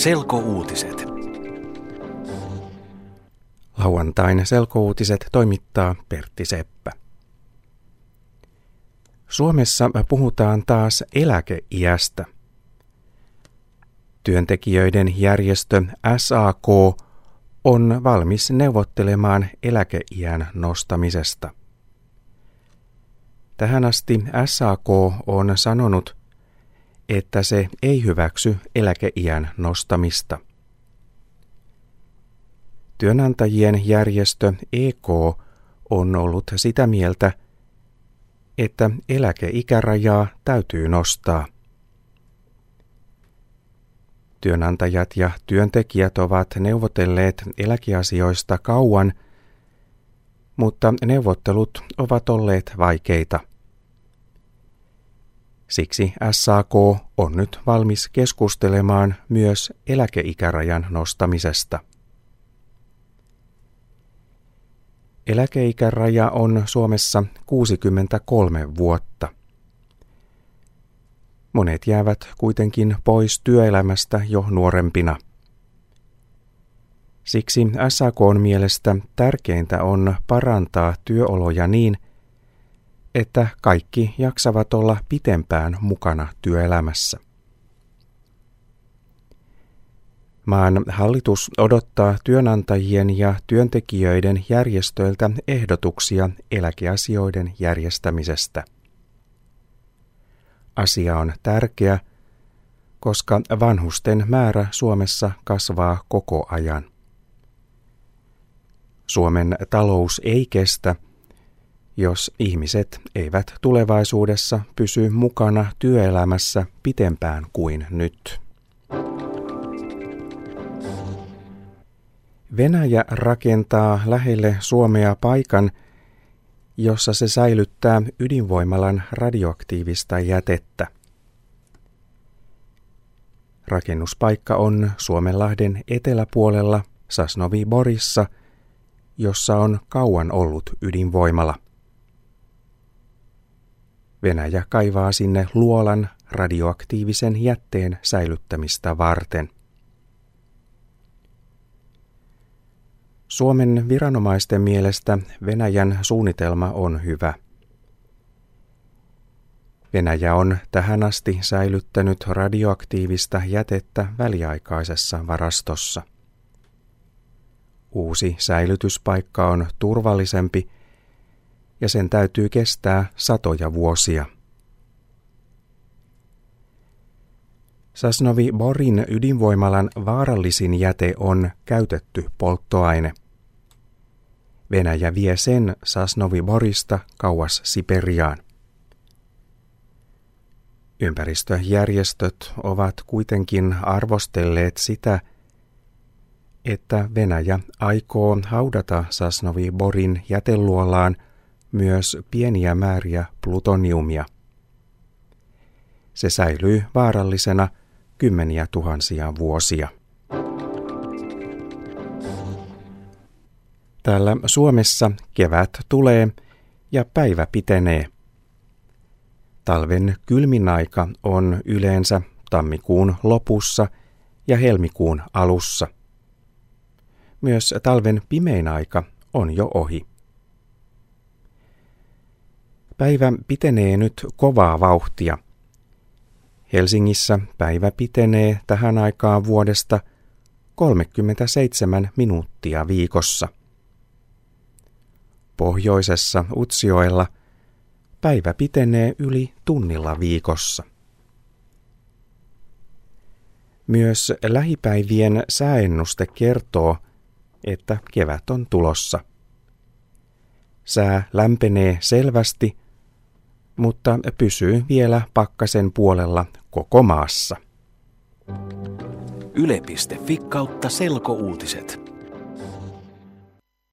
Selkouutiset. Lauantain selkouutiset toimittaa Pertti Seppä. Suomessa puhutaan taas eläkeiästä. Työntekijöiden järjestö SAK on valmis neuvottelemaan eläkeiän nostamisesta. Tähän asti SAK on sanonut, että se ei hyväksy eläkeiän nostamista. Työnantajien järjestö EK on ollut sitä mieltä, että eläkeikärajaa täytyy nostaa. Työnantajat ja työntekijät ovat neuvotelleet eläkeasioista kauan, mutta neuvottelut ovat olleet vaikeita. Siksi SAK on nyt valmis keskustelemaan myös eläkeikärajan nostamisesta. Eläkeikäraja on Suomessa 63 vuotta. Monet jäävät kuitenkin pois työelämästä jo nuorempina. Siksi SAKn mielestä tärkeintä on parantaa työoloja niin, että kaikki jaksavat olla pitempään mukana työelämässä. Maan hallitus odottaa työnantajien ja työntekijöiden järjestöiltä ehdotuksia eläkeasioiden järjestämisestä. Asia on tärkeä, koska vanhusten määrä Suomessa kasvaa koko ajan. Suomen talous ei kestä – jos ihmiset eivät tulevaisuudessa pysy mukana työelämässä pitempään kuin nyt. Venäjä rakentaa lähelle Suomea paikan, jossa se säilyttää ydinvoimalan radioaktiivista jätettä. Rakennuspaikka on Suomenlahden eteläpuolella Sasnovi Borissa, jossa on kauan ollut ydinvoimala. Venäjä kaivaa sinne luolan radioaktiivisen jätteen säilyttämistä varten. Suomen viranomaisten mielestä Venäjän suunnitelma on hyvä. Venäjä on tähän asti säilyttänyt radioaktiivista jätettä väliaikaisessa varastossa. Uusi säilytyspaikka on turvallisempi ja sen täytyy kestää satoja vuosia. Sasnovi Borin ydinvoimalan vaarallisin jäte on käytetty polttoaine. Venäjä vie sen Sasnovi Borista kauas Siperiaan. Ympäristöjärjestöt ovat kuitenkin arvostelleet sitä, että Venäjä aikoo haudata Sasnovi Borin jäteluolaan – myös pieniä määriä plutoniumia. Se säilyy vaarallisena kymmeniä tuhansia vuosia. Täällä Suomessa kevät tulee ja päivä pitenee. Talven kylmin aika on yleensä tammikuun lopussa ja helmikuun alussa. Myös talven pimein aika on jo ohi. Päivä pitenee nyt kovaa vauhtia. Helsingissä päivä pitenee tähän aikaan vuodesta 37 minuuttia viikossa. Pohjoisessa Utsioella päivä pitenee yli tunnilla viikossa. Myös lähipäivien sääennuste kertoo, että kevät on tulossa. Sää lämpenee selvästi mutta pysyy vielä pakkasen puolella koko maassa. Yle.fi kautta selkouutiset.